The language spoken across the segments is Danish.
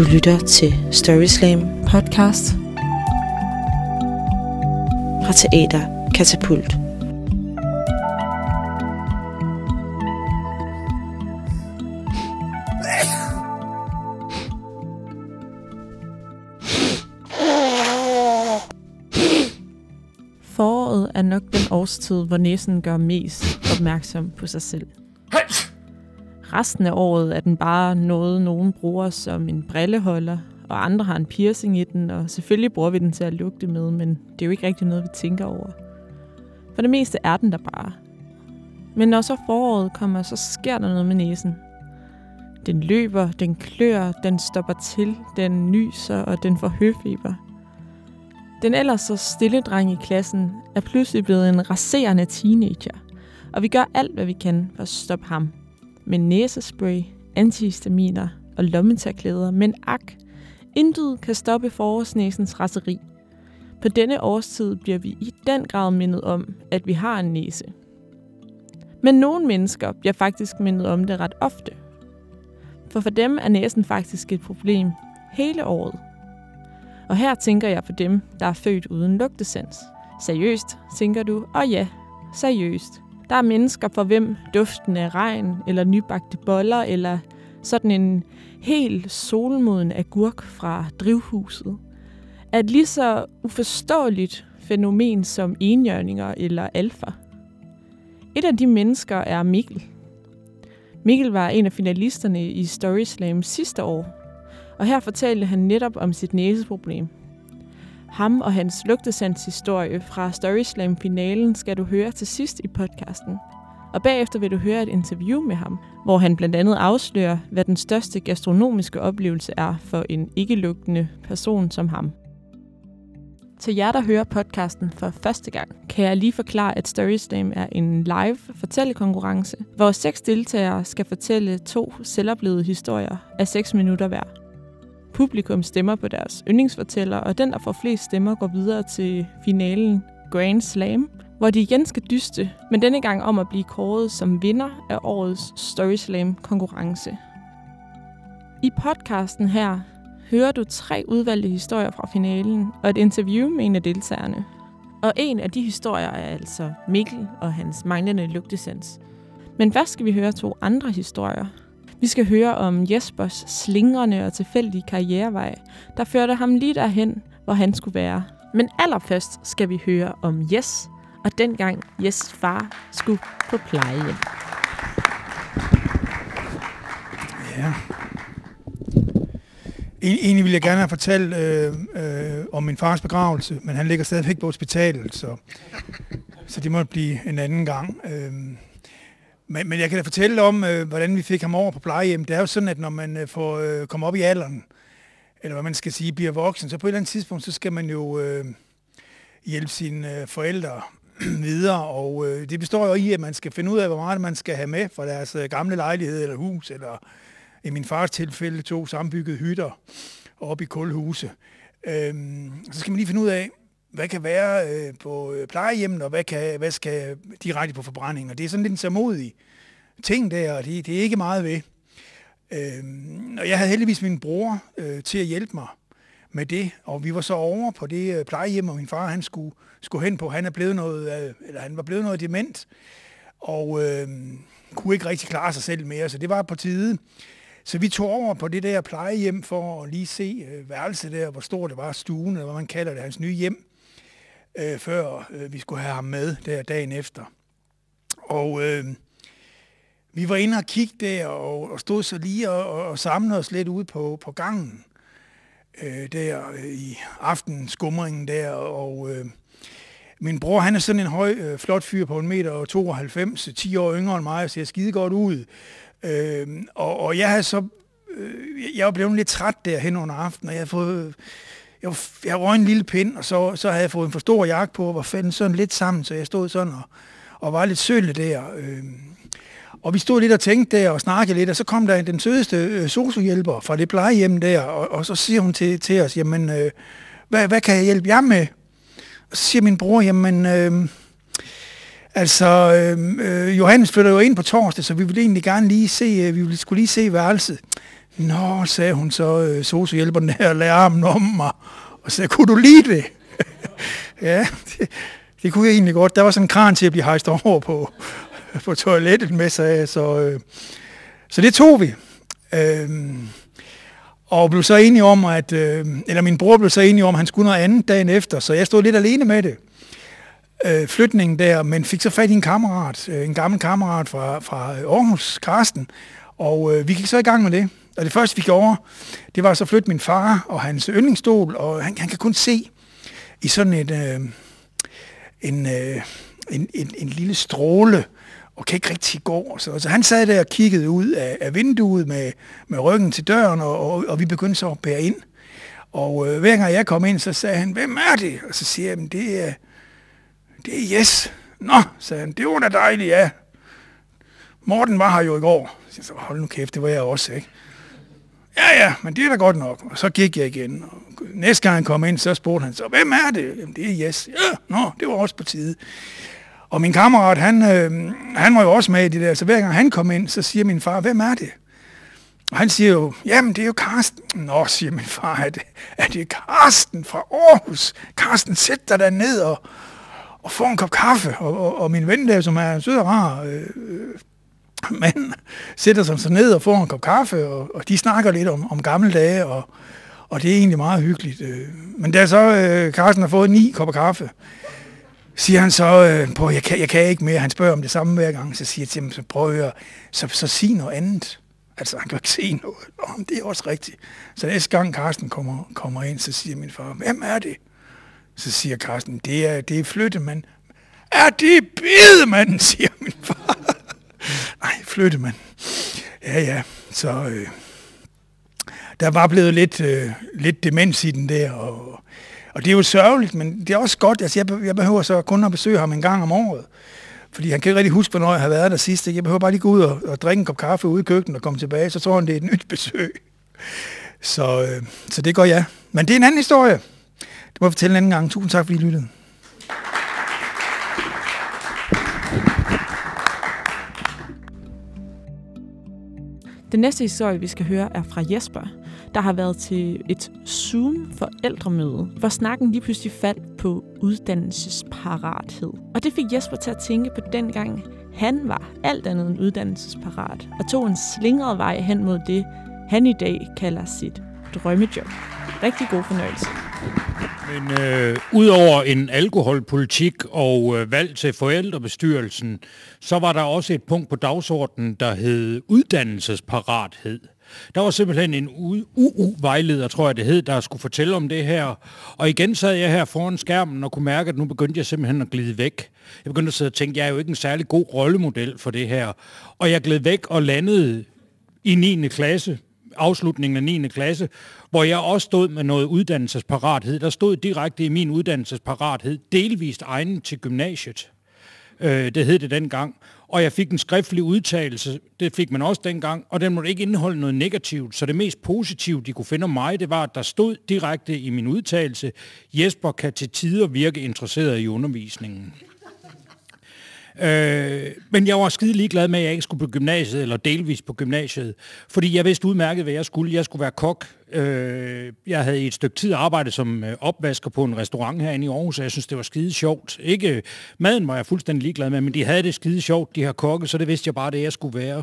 Du lytter til Storyslam podcast fra Teater Katapult. Foråret er nok den årstid, hvor næsen gør mest opmærksom på sig selv. Resten af året er den bare noget, nogen bruger som en brilleholder, og andre har en piercing i den, og selvfølgelig bruger vi den til at lugte med, men det er jo ikke rigtig noget, vi tænker over. For det meste er den der bare. Men når så foråret kommer, så sker der noget med næsen. Den løber, den klør, den stopper til, den nyser, og den får høfeber. Den ellers så stille dreng i klassen er pludselig blevet en raserende teenager, og vi gør alt, hvad vi kan for at stoppe ham. Med næsespray, antihistaminer og lommetørklæder, men ak, intet kan stoppe forårsnæsens raseri. På denne årstid bliver vi i den grad mindet om, at vi har en næse. Men nogle mennesker bliver faktisk mindet om det ret ofte. For for dem er næsen faktisk et problem hele året. Og her tænker jeg på dem, der er født uden lugtesans. Seriøst, tænker du? Og ja, seriøst. Der er mennesker for hvem duften af regn, eller nybagte boller, eller sådan en helt solmoden agurk fra drivhuset, er et lige så uforståeligt fænomen som enhjørninger eller alfa. Et af de mennesker er Mikkel. Mikkel var en af finalisterne i Story Slam sidste år, og her fortalte han netop om sit næseproblem. Ham og hans lugtesandshistorie fra Storyslam-finalen skal du høre til sidst i podcasten. Og bagefter vil du høre et interview med ham, hvor han blandt andet afslører, hvad den største gastronomiske oplevelse er for en ikke-lugtende person som ham. Til jer, der hører podcasten for første gang, kan jeg lige forklare, at Storyslam er en live fortællekonkurrence, hvor seks deltagere skal fortælle to selvoplevede historier af 6 minutter hver. Publikum stemmer på deres yndlingsfortæller, og den, der får flest stemmer, går videre til finalen Grand Slam, hvor de igen skal dyste, men denne gang om at blive kåret som vinder af årets Story Slam konkurrence. I podcasten her hører du tre udvalgte historier fra finalen og et interview med en af deltagerne. Og en af de historier er altså Mikkel og hans manglende lugtesens. Men først skal vi høre to andre historier. Vi skal høre om Jespers slingrende og tilfældige karrierevej, der førte ham lige derhen, hvor han skulle være. Men allerførst skal vi høre om Jes, og dengang Jes far skulle på plejehjem. Ja. Egentlig ville jeg gerne have fortalt øh, øh, om min fars begravelse, men han ligger stadigvæk på hospitalet, så, så det må blive en anden gang. Øh, men, men jeg kan da fortælle om, øh, hvordan vi fik ham over på plejehjem. Det er jo sådan, at når man øh, får øh, kommer op i alderen, eller hvad man skal sige, bliver voksen, så på et eller andet tidspunkt, så skal man jo øh, hjælpe sine øh, forældre videre, og øh, det består jo i, at man skal finde ud af, hvor meget man skal have med fra deres øh, gamle lejlighed eller hus, eller i min fars tilfælde to sambyggede hytter oppe i kulhuse. Øh, så skal man lige finde ud af, hvad kan være øh, på øh, plejehjemmet, og hvad, kan, hvad skal direkte på forbrænding. Og det er sådan lidt en samodig ting der, og det, det er ikke meget ved. Øhm, og jeg havde heldigvis min bror øh, til at hjælpe mig med det, og vi var så over på det øh, plejehjem, og min far han skulle, skulle hen på. Han er blevet noget, øh, eller han var blevet noget dement, og øh, kunne ikke rigtig klare sig selv mere, så det var på tide. Så vi tog over på det der plejehjem for at lige se øh, værelset der, hvor stort det var, stuen, eller hvad man kalder det, hans nye hjem, øh, før øh, vi skulle have ham med der dagen efter. Og øh, vi var inde og kigge der, og, og stod så lige og, og, og samlede os lidt ude på, på gangen øh, der øh, i aftenskumringen der, og øh, min bror, han er sådan en høj, øh, flot fyr på 1,92 meter, 10 år yngre end mig, og ser skide godt ud. Øh, og, og jeg havde så, øh, jeg var blevet lidt træt der hen under aftenen, og jeg havde fået, jeg, jeg røg en lille pind, og så, så havde jeg fået en for stor jakke på, og var fandt sådan lidt sammen, så jeg stod sådan og, og var lidt sølle der. Øh, og vi stod lidt og tænkte der og snakkede lidt, og så kom der den sødeste øh, sociohjælper fra det plejehjem der, og, og så siger hun til, til os, jamen, øh, hvad, hvad kan jeg hjælpe jer med? Og så siger min bror, jamen, øh, altså, øhm, øh, Johannes flytter jo ind på torsdag, så vi vil egentlig gerne lige se, øh, vi ville, skulle lige se værelset. Nå, sagde hun så, øh, sociohjælperen der, lagde armen om mig, og sagde, kunne du lide det? ja, det, det kunne jeg egentlig godt. Der var sådan en kran til at blive hejst over på, på toilettet med sig, så, øh, så det tog vi. Øh, og blev så enige om, at, øh, eller min bror blev så enige om, at han skulle noget andet dagen efter, så jeg stod lidt alene med det. Øh, flytningen der, men fik så fat i en kammerat, øh, en gammel kammerat fra, fra Aarhus, Karsten, og øh, vi gik så i gang med det. Og det første, vi gjorde, det var så at flytte min far og hans yndlingsstol, og han, han kan kun se i sådan et, øh, en, øh, en, en, en lille stråle, og kan ikke rigtig gå. Så, så han sad der og kiggede ud af, af vinduet med, med ryggen til døren, og, og, og vi begyndte så at bære ind. Og øh, hver gang jeg kom ind, så sagde han, hvem er det? Og så siger jeg, det er, det er Yes. Nå, sagde han, det var da dejligt, ja. Morten var her jo i går. Så, så hold nu kæft, det var jeg også, ikke? Ja, ja, men det er da godt nok. Og så gik jeg igen. Og næste gang han kom ind, så spurgte han så, hvem er det? Jamen, det er Jes. Ja, nå, det var også på tide. Og min kammerat, han, øh, han var jo også med i det der, så hver gang han kom ind, så siger min far, hvem er det? Og han siger jo, jamen det er jo Karsten. Nå, siger min far, er det, er det Karsten fra Aarhus? Karsten, sæt dig der ned og, og få en kop kaffe. Og, og, og min ven der, som er sød og rar øh, øh mand, sætter sig så ned og får en kop kaffe, og, og de snakker lidt om, om gamle dage, og, og det er egentlig meget hyggeligt. Øh. Men da så øh, Carsten har fået ni kopper kaffe, siger han så, øh, på, jeg, kan, jeg kan ikke mere. Han spørger om det samme hver gang, så siger jeg til ham, så prøv at høre, så, så sig noget andet. Altså, han kan ikke se noget. Nå, det er også rigtigt. Så næste gang Carsten kommer, kommer ind, så siger min far, hvem er det? Så siger Carsten, det er, det er flyttemand. Er det bedemanden, siger min far. Ej, flytte man. Ja, ja, så øh, der var blevet lidt, øh, lidt demens i den der, og, og det er jo sørgeligt, men det er også godt. Altså, jeg, jeg behøver så kun at besøge ham en gang om året. Fordi han kan ikke rigtig huske, hvornår jeg har været der sidst. Jeg behøver bare lige gå ud og, og drikke en kop kaffe ude i køkkenet og komme tilbage, så tror han, det er et nyt besøg. Så, øh, så det går jeg. Men det er en anden historie. Det må jeg fortælle en anden gang. Tusind tak, fordi I lyttede. Den næste historie, vi skal høre, er fra Jesper, der har været til et Zoom-forældremøde, hvor snakken lige pludselig faldt på uddannelsesparathed. Og det fik Jesper til at tænke på den gang, han var alt andet end uddannelsesparat, og tog en slingret vej hen mod det, han i dag kalder sit drømmejob. Rigtig god fornøjelse. Men øh, udover en alkoholpolitik og øh, valg til forældrebestyrelsen, så var der også et punkt på dagsordenen, der hed uddannelsesparathed. Der var simpelthen en UU-vejleder, tror jeg det hed, der skulle fortælle om det her. Og igen sad jeg her foran skærmen og kunne mærke, at nu begyndte jeg simpelthen at glide væk. Jeg begyndte at sidde og tænke, jeg er jo ikke en særlig god rollemodel for det her. Og jeg gled væk og landede i 9. klasse, afslutningen af 9. klasse, hvor jeg også stod med noget uddannelsesparathed. Der stod direkte i min uddannelsesparathed, delvist egnet til gymnasiet. Øh, det hed det dengang. Og jeg fik en skriftlig udtalelse, det fik man også dengang, og den måtte ikke indeholde noget negativt. Så det mest positive, de kunne finde om mig, det var, at der stod direkte i min udtalelse, Jesper kan til tider virke interesseret i undervisningen. Øh, men jeg var skide ligeglad med, at jeg ikke skulle på gymnasiet, eller delvis på gymnasiet, fordi jeg vidste udmærket, hvad jeg skulle. Jeg skulle være kok. Øh, jeg havde i et stykke tid arbejdet som øh, opvasker på en restaurant herinde i Aarhus, og jeg synes, det var skide sjovt. Ikke, øh, maden var jeg fuldstændig ligeglad med, men de havde det skide sjovt, de her kokke, så det vidste jeg bare, det jeg skulle være.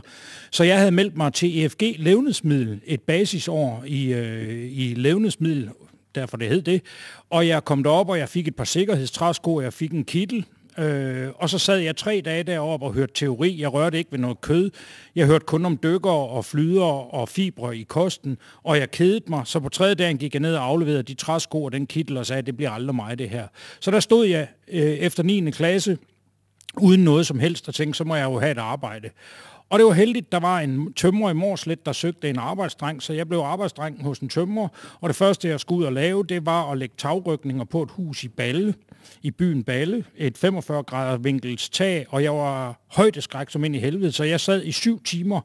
Så jeg havde meldt mig til EFG Levnedsmiddel, et basisår i, øh, i Levnedsmiddel, derfor det hed det. Og jeg kom derop, og jeg fik et par sikkerhedstræsko, og jeg fik en kittel, Øh, og så sad jeg tre dage deroppe og hørte teori. Jeg rørte ikke ved noget kød. Jeg hørte kun om dykker og flyder og fibre i kosten, og jeg kedede mig. Så på tredje dagen gik jeg ned og afleverede de træsko og den kittel og sagde, at det bliver aldrig mig det her. Så der stod jeg øh, efter 9. klasse uden noget som helst og tænkte, så må jeg jo have et arbejde. Og det var heldigt, der var en tømrer i Morslet, der søgte en arbejdsdreng, så jeg blev arbejdsdreng hos en tømrer, og det første, jeg skulle ud og lave, det var at lægge tagrykninger på et hus i Balle, i byen Balle, et 45 grader vinkels tag, og jeg var højdeskræk som ind i helvede, så jeg sad i syv timer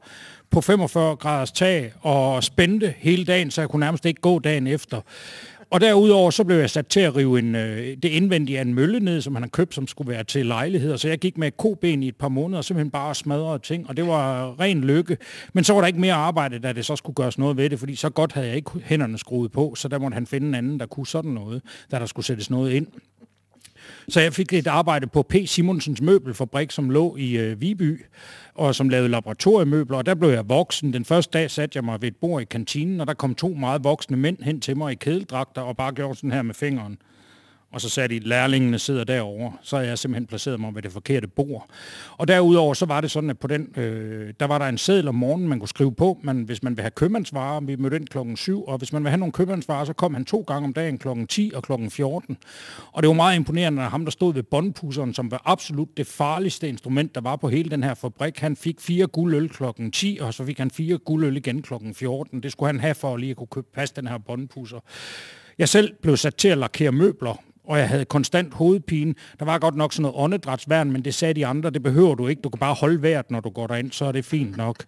på 45 graders tag og spændte hele dagen, så jeg kunne nærmest ikke gå dagen efter. Og derudover så blev jeg sat til at rive en, øh, det indvendige af en mølle ned, som han har købt, som skulle være til lejligheder. Så jeg gik med koben i et par måneder, og simpelthen bare smadrede ting, og det var ren lykke. Men så var der ikke mere arbejde, da det så skulle gøres noget ved det, fordi så godt havde jeg ikke hænderne skruet på, så der måtte han finde en anden, der kunne sådan noget, da der skulle sættes noget ind. Så jeg fik et arbejde på P. Simonsens Møbelfabrik, som lå i øh, Viby, og som lavede laboratoriemøbler, og der blev jeg voksen. Den første dag satte jeg mig ved et bord i kantinen, og der kom to meget voksne mænd hen til mig i kædeldragter og bare gjorde sådan her med fingeren og så sagde de, at lærlingene sidder derovre. Så har jeg simpelthen placeret mig ved det forkerte bord. Og derudover så var det sådan, at på den, øh, der var der en seddel om morgenen, man kunne skrive på, men hvis man vil have købmandsvarer, vi mødte ind klokken 7, og hvis man vil have nogle købmandsvarer, så kom han to gange om dagen klokken 10 og klokken 14. Og det var meget imponerende, at ham, der stod ved båndpusseren, som var absolut det farligste instrument, der var på hele den her fabrik, han fik fire guldøl klokken 10, og så fik han fire guldøl igen klokken 14. Det skulle han have for at lige at kunne købe pas den her båndpusser. Jeg selv blev sat til at lakere møbler og jeg havde konstant hovedpine. Der var godt nok sådan noget åndedrætsværn, men det sagde de andre, det behøver du ikke. Du kan bare holde vejret, når du går derind, så er det fint nok.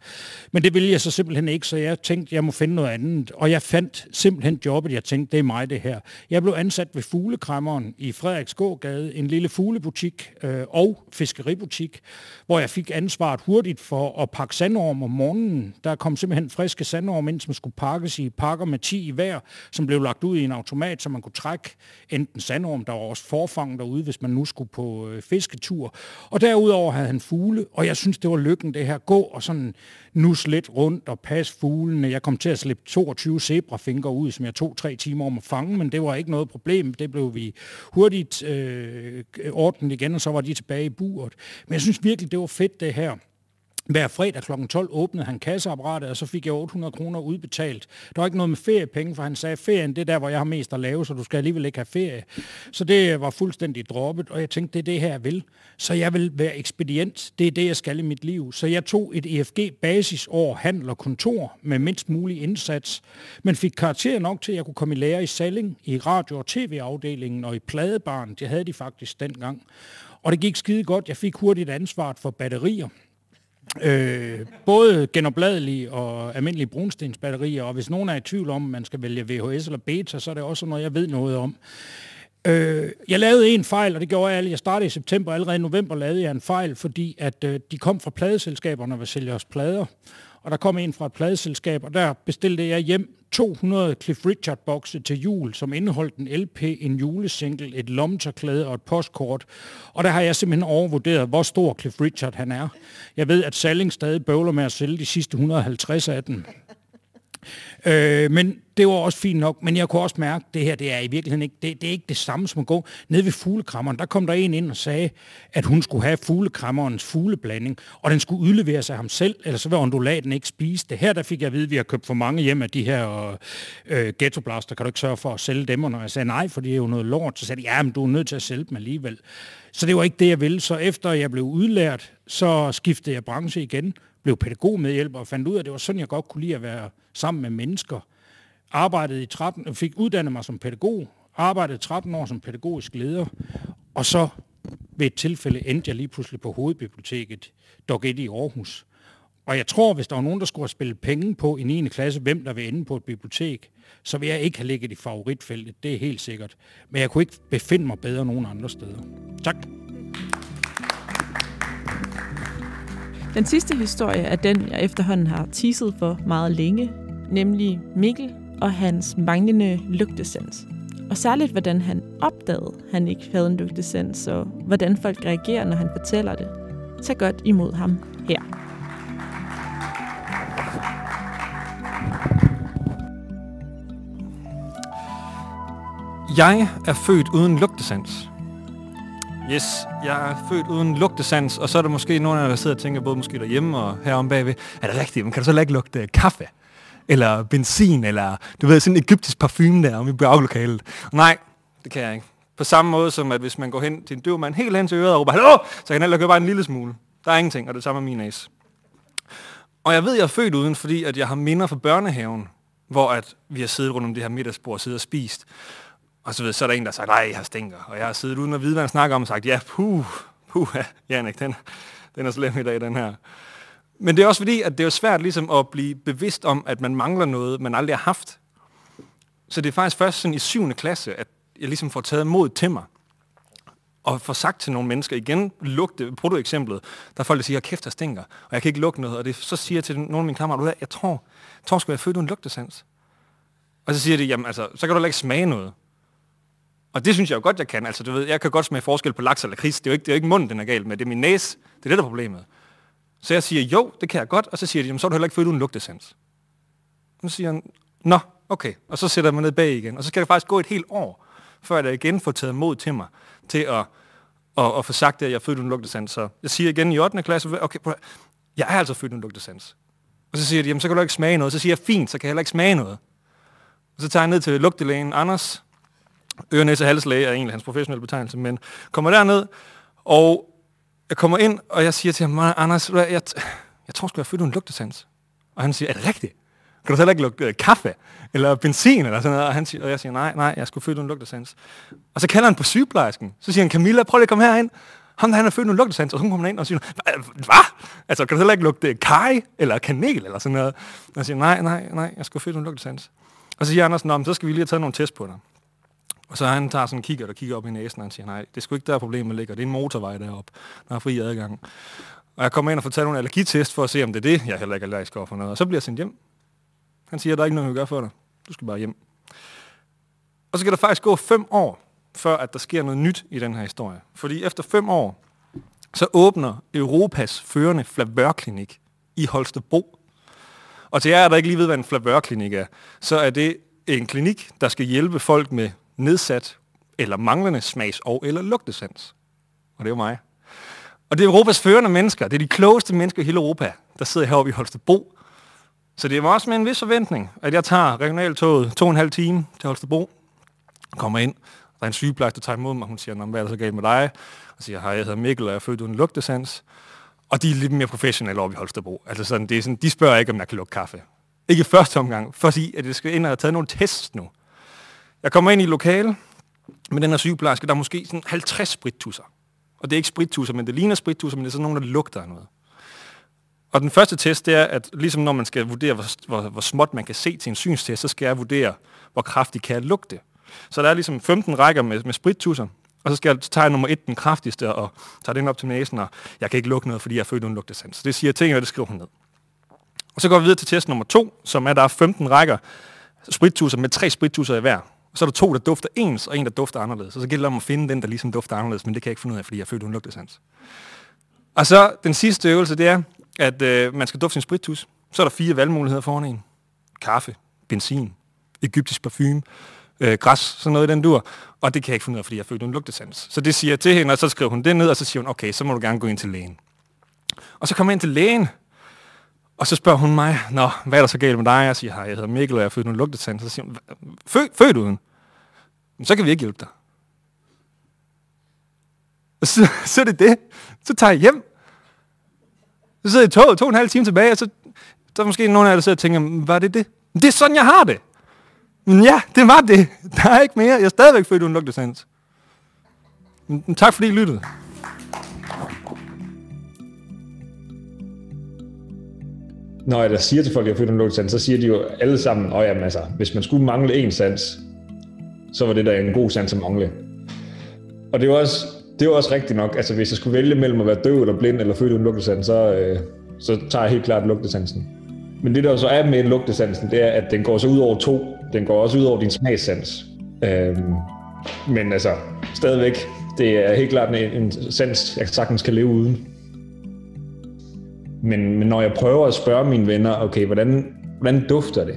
Men det ville jeg så simpelthen ikke, så jeg tænkte, jeg må finde noget andet. Og jeg fandt simpelthen jobbet, jeg tænkte, det er mig det her. Jeg blev ansat ved Fuglekræmmeren i Frederiksgågade, en lille fuglebutik øh, og fiskeributik, hvor jeg fik ansvaret hurtigt for at pakke sandorm om morgenen. Der kom simpelthen friske sandorm ind, som skulle pakkes i pakker med 10 i hver, som blev lagt ud i en automat, så man kunne trække enten sand Sandorm, der var også forfang derude, hvis man nu skulle på øh, fisketur. Og derudover havde han fugle, og jeg synes, det var lykken det her. Gå og sådan nus lidt rundt og passe fuglene. Jeg kom til at slippe 22 zebrafinger ud, som jeg tog tre timer om at fange, men det var ikke noget problem. Det blev vi hurtigt øh, ordnet igen, og så var de tilbage i buret. Men jeg synes virkelig, det var fedt det her. Hver fredag kl. 12 åbnede han kasseapparatet, og så fik jeg 800 kroner udbetalt. Der var ikke noget med feriepenge, for han sagde, ferien det er der, hvor jeg har mest at lave, så du skal alligevel ikke have ferie. Så det var fuldstændig droppet, og jeg tænkte, det er det her, jeg vil. Så jeg vil være ekspedient. Det er det, jeg skal i mit liv. Så jeg tog et EFG-basisår handel og kontor med mindst mulig indsats, men fik karakter nok til, at jeg kunne komme i lære i Salling, i radio- og tv-afdelingen og i pladebaren. Det havde de faktisk dengang. Og det gik skide godt. Jeg fik hurtigt ansvaret for batterier. Øh, både genopladelige og almindelige brunstensbatterier, og hvis nogen er i tvivl om, man skal vælge VHS eller beta, så er det også noget, jeg ved noget om. Øh, jeg lavede en fejl, og det gjorde jeg alle. Jeg startede i september, allerede i november lavede jeg en fejl, fordi at øh, de kom fra pladeselskaberne og sælge os plader og der kom en fra et pladeselskab, og der bestilte jeg hjem 200 Cliff Richard-bokse til jul, som indeholdt en LP, en julesingle, et lomterklæde og et postkort. Og der har jeg simpelthen overvurderet, hvor stor Cliff Richard han er. Jeg ved, at Salling stadig bøvler med at sælge de sidste 150 af dem. Øh, men det var også fint nok, men jeg kunne også mærke, at det her det er i virkeligheden ikke det, det er ikke det samme som at gå ned ved fuglekrammeren. Der kom der en ind og sagde, at hun skulle have fuglekrammerens fugleblanding, og den skulle udleveres af ham selv, eller så vil ondulaten ikke spise det. Her der fik jeg at vide, at vi har købt for mange hjem af de her øh, ghettoblaster. Kan du ikke sørge for at sælge dem? Og når jeg sagde nej, for det er jo noget lort, så sagde de, ja, men du er nødt til at sælge dem alligevel. Så det var ikke det, jeg ville. Så efter jeg blev udlært, så skiftede jeg branche igen, blev pædagogmedhjælper og fandt ud af, at det var sådan, jeg godt kunne lide at være sammen med mennesker. Arbejdede i 13, øh, fik uddannet mig som pædagog, arbejdede 13 år som pædagogisk leder, og så ved et tilfælde endte jeg lige pludselig på hovedbiblioteket, Dog et i Aarhus. Og jeg tror, hvis der var nogen, der skulle have spillet penge på i 9. klasse, hvem der vil ende på et bibliotek, så vil jeg ikke have ligget i favoritfeltet, det er helt sikkert. Men jeg kunne ikke befinde mig bedre nogen andre steder. Tak. Den sidste historie er den, jeg efterhånden har teaset for meget længe, nemlig Mikkel og hans manglende lygtesans. Og særligt, hvordan han opdagede, at han ikke havde en lygtesans, og hvordan folk reagerer, når han fortæller det. Tag godt imod ham her. Jeg er født uden lugtesans. Yes, jeg er født uden lugtesans, og så er der måske nogen af jer, der sidder og tænker, både måske derhjemme og herom bagved, er det rigtigt, men kan du så ikke lugte kaffe? Eller benzin, eller du ved, sådan en egyptisk parfume der om i baglokalet? Nej, det kan jeg ikke. På samme måde som, at hvis man går hen til en døv mand helt hen til øret og råber, hallo, så kan han heller bare en lille smule. Der er ingenting, og det samme med min næse. Og jeg ved, jeg er født uden, fordi at jeg har minder fra børnehaven, hvor at vi har siddet rundt om det her middagsbord og siddet og spist. Og så, ved, så er der en, der har sagt, nej, jeg stinker. Og jeg har siddet uden at vide, hvad han snakker om, og sagt, ja, puh, puh, Janik, den, den er slem i dag, den her. Men det er også fordi, at det er svært ligesom at blive bevidst om, at man mangler noget, man aldrig har haft. Så det er faktisk først sådan i 7. klasse, at jeg ligesom får taget mod til mig. Og får sagt til nogle mennesker igen, lugte, eksemplet, der er folk, der siger, kæft, der stinker, og jeg kan ikke lugte noget. Og det, så siger jeg til nogle af mine kammerater, jeg tror, jeg tror sgu, jeg føle, født uden lugtesans. Og så siger de, jamen altså, så kan du ikke smage noget. Og det synes jeg jo godt, jeg kan. Altså, du ved, jeg kan godt smage forskel på laks eller kris. Det er jo ikke, det er jo ikke munden, den er galt med. Det er min næse. Det er det, der er problemet. Så jeg siger, jo, det kan jeg godt. Og så siger de, jamen, så er du heller ikke født uden lugtesans. Så siger han, nå, okay. Og så sætter jeg mig ned bag igen. Og så skal det faktisk gå et helt år, før jeg igen får taget mod til mig, til at, at, at få sagt, at jeg er født uden lugtesans. Så jeg siger igen i 8. klasse, okay, jeg er altså født uden lugtesans. Og så siger de, jamen så kan du ikke smage noget. Så siger jeg, fint, så kan jeg heller ikke smage noget. Og så tager jeg ned til lugtelægen Anders. Ørenæse halslæge er egentlig hans professionelle betegnelse, men kommer derned, og jeg kommer ind, og jeg siger til ham, Anders, jeg, jeg, jeg tror sgu, jeg føler en lugtesans. Og han siger, er det rigtigt? Kan du heller ikke lugte øh, kaffe? Eller benzin? Eller sådan noget? Og, han siger, og jeg siger, nej, nej, jeg skulle født en lugtesans. Og så kalder han på sygeplejersken. Så siger han, Camilla, prøv lige at komme herind. Ham der, han er født en lugtesans. Og så kommer han ind og siger, hvad? Altså, kan du heller ikke lugte kaj eller kanel eller sådan noget? Og jeg siger, nej, nej, nej, jeg skulle født en lugtesans. Og så siger Anders, så skal vi lige have taget nogle test på dig. Og så han tager sådan en kigger, der kigger op i næsen, og han siger, nej, det er sgu ikke der problemet ligger. Det er en motorvej deroppe. Der er fri adgang. Og jeg kommer ind og får taget nogle allergitest for at se, om det er det. Jeg er heller ikke allergisk for noget. Og så bliver jeg sendt hjem. Han siger, der er ikke noget, vi gør for dig. Du skal bare hjem. Og så skal der faktisk gå fem år, før at der sker noget nyt i den her historie. Fordi efter fem år, så åbner Europas førende flavørklinik i Holstebro. Og til jer, der ikke lige ved, hvad en flavørklinik er, så er det en klinik, der skal hjælpe folk med nedsat eller manglende smags- og eller lugtesans. Og det er jo mig. Og det er Europas førende mennesker. Det er de klogeste mennesker i hele Europa, der sidder heroppe i Holstebro. Så det var også med en vis forventning, at jeg tager regionaltoget to og en halv time til Holstebro, kommer ind, der er en sygeplejerske, der tager imod mig, hun siger, hvad er der så galt med dig? Og siger, hej, jeg hedder Mikkel, og jeg er født uden lugtesans. Og de er lidt mere professionelle oppe i Holstebro. Altså sådan, det er sådan, de spørger ikke, om jeg kan lugte kaffe. Ikke i første omgang, for at sige, at jeg skal ind og have taget nogle tests nu. Jeg kommer ind i lokale med den her sygeplejerske, der er måske sådan 50 sprittusser. Og det er ikke sprittusser, men det ligner sprittusser, men det er sådan nogen, der lugter af noget. Og den første test, det er, at ligesom når man skal vurdere, hvor, hvor, hvor småt man kan se til en synstest, så skal jeg vurdere, hvor kraftigt kan jeg lugte. Så der er ligesom 15 rækker med, med sprittusser, og så skal jeg tage nummer 1, den kraftigste, og tage den op til næsen, og jeg kan ikke lugte noget, fordi jeg er født uden lugtesans. Det siger ting, og det skriver hun ned. Og så går vi videre til test nummer 2, som er, der er 15 rækker sprittusser med tre sprittusser i hver. Og så er der to, der dufter ens, og en, der dufter anderledes. Og så gælder det om at finde den, der ligesom dufter anderledes, men det kan jeg ikke finde ud af, fordi jeg er født uden lugtesans. Og så den sidste øvelse, det er, at øh, man skal dufte sin spritus. Så er der fire valgmuligheder foran en. Kaffe, benzin, egyptisk parfume, øh, græs, sådan noget i den dur. Og det kan jeg ikke finde ud af, fordi jeg følte hun uden lugtesans. Så det siger jeg til hende, og så skriver hun det ned, og så siger hun, okay, så må du gerne gå ind til lægen. Og så kommer jeg ind til lægen, og så spørger hun mig, Nå, hvad er der så galt med dig? Jeg siger, hej, jeg hedder Mikkel, og jeg er født uden lugtetand. Så siger hun, født, født uden? Men så kan vi ikke hjælpe dig. Og så, så er det det. Så tager jeg hjem, så sidder jeg i toget to og en halv time tilbage, og så der er måske nogen af jer, der sidder og tænker, var det det? Det er sådan, jeg har det. Men ja, det var det. Der er ikke mere. Jeg er stadigvæk født uden lugtesans. Men tak fordi I lyttede. Når jeg da siger til folk, at jeg føler en lugtesans, så siger de jo alle sammen, at jamen, altså, hvis man skulle mangle en sans, så var det da en god sans at mangle. Og det er jo også, det er også rigtigt nok. Altså, hvis jeg skulle vælge mellem at være døv eller blind eller føle en lugtesans, så, øh, så tager jeg helt klart lugtesansen. Men det der så er med lugtesansen, det er, at den går så ud over to. Den går også ud over din smagssans. Øhm, men altså, stadigvæk, det er helt klart en, en sans, jeg sagtens kan leve uden. Men, men når jeg prøver at spørge mine venner, okay, hvordan, hvordan dufter det?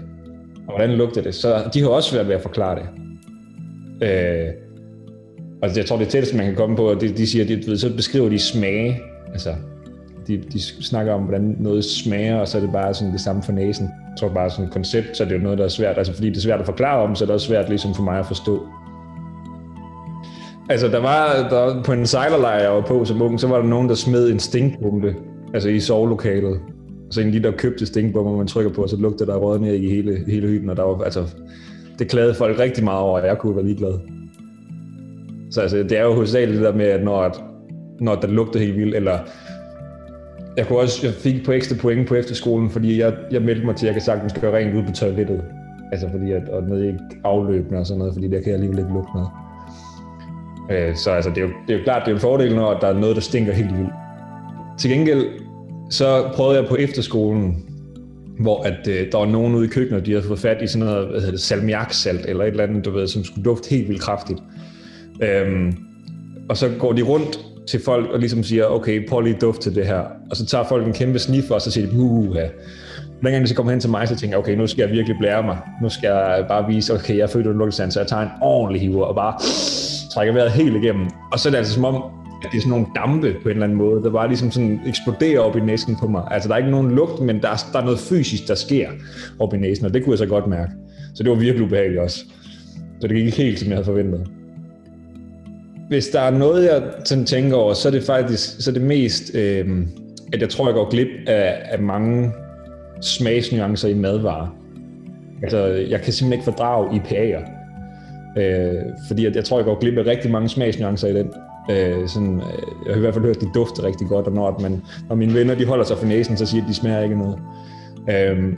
Og hvordan lugter det? Så de har også været ved at forklare det. Øh, og jeg tror, det tætteste, man kan komme på, at de, de siger, de, så beskriver de smage. Altså, de, de snakker om, hvordan noget smager, og så er det bare sådan det samme for næsen. Jeg tror bare sådan et koncept, så er det jo noget, der er svært. Altså, fordi det er svært at forklare om, så er det også svært ligesom for mig at forstå. Altså, der var, der på en sejlerlejr, jeg var på som ung, så var der nogen, der smed en stinkbombe, altså i sovelokalet. Så en lige der købte stinkbomber, man trykker på, og så lugter der rød ned i hele, hele hytten, og der var, altså, det klagede folk rigtig meget over, og jeg kunne være ligeglad. Så altså, det er jo hovedsageligt det der med, at når, at, når der lugter helt vildt, eller jeg, kunne også, jeg fik på ekstra point på efterskolen, fordi jeg, jeg meldte mig til, at jeg kan sagtens gøre rent ud på toilettet. Altså fordi at, og ned i afløbene og sådan noget, fordi der kan jeg alligevel ikke lugte noget. Øh, så altså, det, er jo, det er jo klart, det er en fordel, når der er noget, der stinker helt vildt. Til gengæld, så prøvede jeg på efterskolen, hvor at, øh, der var nogen ude i køkkenet, de havde fået fat i sådan noget, hvad hedder det, salmiaksalt, eller et eller andet, du ved, som skulle dufte helt vildt kraftigt. Øhm, og så går de rundt til folk og ligesom siger, okay, prøv lige duft dufte til det her. Og så tager folk en kæmpe sniff og så siger de, uha. Hver gang de så kommer hen til mig, så tænker jeg, okay, nu skal jeg virkelig blære mig. Nu skal jeg bare vise, okay, jeg er født under så jeg tager en ordentlig hiver og bare trækker vejret helt igennem. Og så er det altså som om, at det er sådan nogle dampe på en eller anden måde, der bare ligesom sådan eksploderer op i næsen på mig. Altså, der er ikke nogen lugt, men der er, der er noget fysisk, der sker op i næsen, og det kunne jeg så godt mærke. Så det var virkelig ubehageligt også. Så det gik ikke helt, som jeg havde forventet. Hvis der er noget, jeg sådan tænker over, så er det faktisk så er det mest, øh, at jeg tror, jeg går glip af, af mange smagsnuancer i madvarer. Altså, jeg kan simpelthen ikke fordrage IPA'er. Øh, fordi jeg, jeg tror, jeg går glip af rigtig mange smagsnuancer i den. Øh, sådan, øh, jeg har i hvert fald hørt, at det dufter rigtig godt, og når, at man, når mine venner de holder sig for næsen, så siger de, at de smager ikke noget. Øh,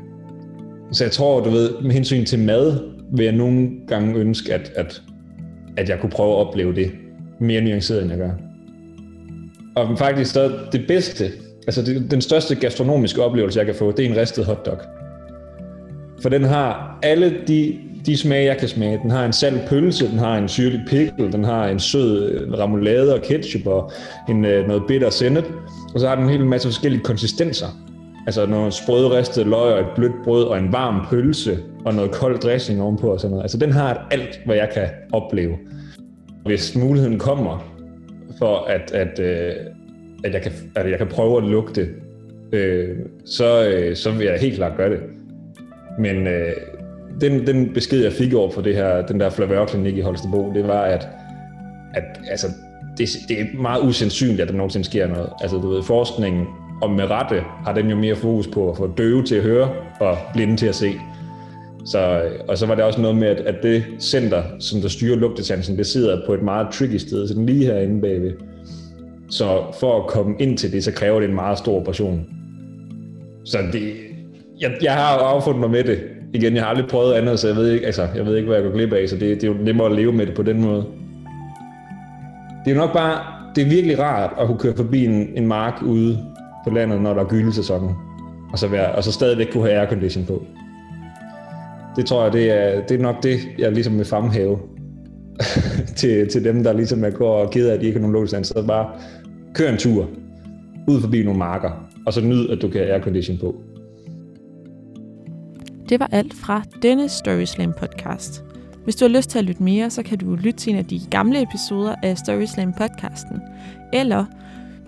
så jeg tror, du ved, med hensyn til mad, vil jeg nogle gange ønske, at, at, at jeg kunne prøve at opleve det mere nuanceret, end jeg gør. Og faktisk så det bedste, altså det, den største gastronomiske oplevelse, jeg kan få, det er en ristet hotdog. For den har alle de de smage, jeg kan smage. Den har en salt pølse, den har en syrlig pickle, den har en sød øh, remoulade og ketchup og en, øh, noget bitter sennep. Og så har den en hel masse forskellige konsistenser. Altså noget sprøde ristet løg og et blødt brød og en varm pølse og noget kold dressing ovenpå og sådan noget. Altså den har alt, hvad jeg kan opleve. Hvis muligheden kommer for, at, at, øh, at, jeg, kan, at jeg kan prøve at lugte, øh, så, så vil jeg helt klart gøre det. Men øh, den, den besked, jeg fik over for det her, den der flavørklinik i Holstebro, det var, at, at altså, det, det er meget usandsynligt, at der nogensinde sker noget. Altså, du ved, forskningen, og med rette, har den jo mere fokus på at få døve til at høre og blinde til at se. Så, og så var der også noget med, at, at det center, som der styrer lugtesansen, det sidder på et meget tricky sted, sådan lige herinde bagved. Så for at komme ind til det, så kræver det en meget stor operation. Så det, jeg, jeg har affundet mig med det, igen, jeg har aldrig prøvet andet, så jeg ved ikke, altså, jeg ved ikke hvad jeg går glip af, så det, det er jo nemmere at leve med det på den måde. Det er nok bare, det er virkelig rart at kunne køre forbi en, en mark ude på landet, når der er gyldesæsonen, og så, være, og så stadigvæk kunne have aircondition på. Det tror jeg, det er, det er nok det, jeg ligesom vil fremhæve til, til dem, der ligesom er går og ked af, at de ikke har nogen låsland. Så bare kør en tur ud forbi nogle marker, og så nyd, at du kan have aircondition på. Det var alt fra denne Storyslam podcast. Hvis du har lyst til at lytte mere, så kan du lytte til en af de gamle episoder af Storyslam podcasten. Eller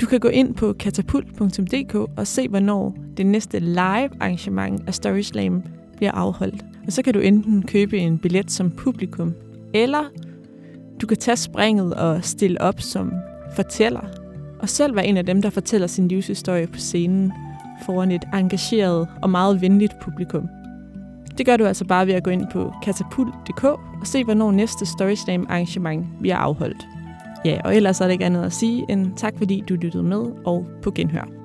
du kan gå ind på katapult.dk og se, hvornår det næste live arrangement af Storyslam bliver afholdt. Og så kan du enten købe en billet som publikum, eller du kan tage springet og stille op som fortæller, og selv være en af dem, der fortæller sin livshistorie på scenen foran et engageret og meget venligt publikum. Det gør du altså bare ved at gå ind på katapult.dk og se, hvornår næste Storyslam arrangement bliver afholdt. Ja, og ellers er det ikke andet at sige end tak, fordi du lyttede med, og på genhør.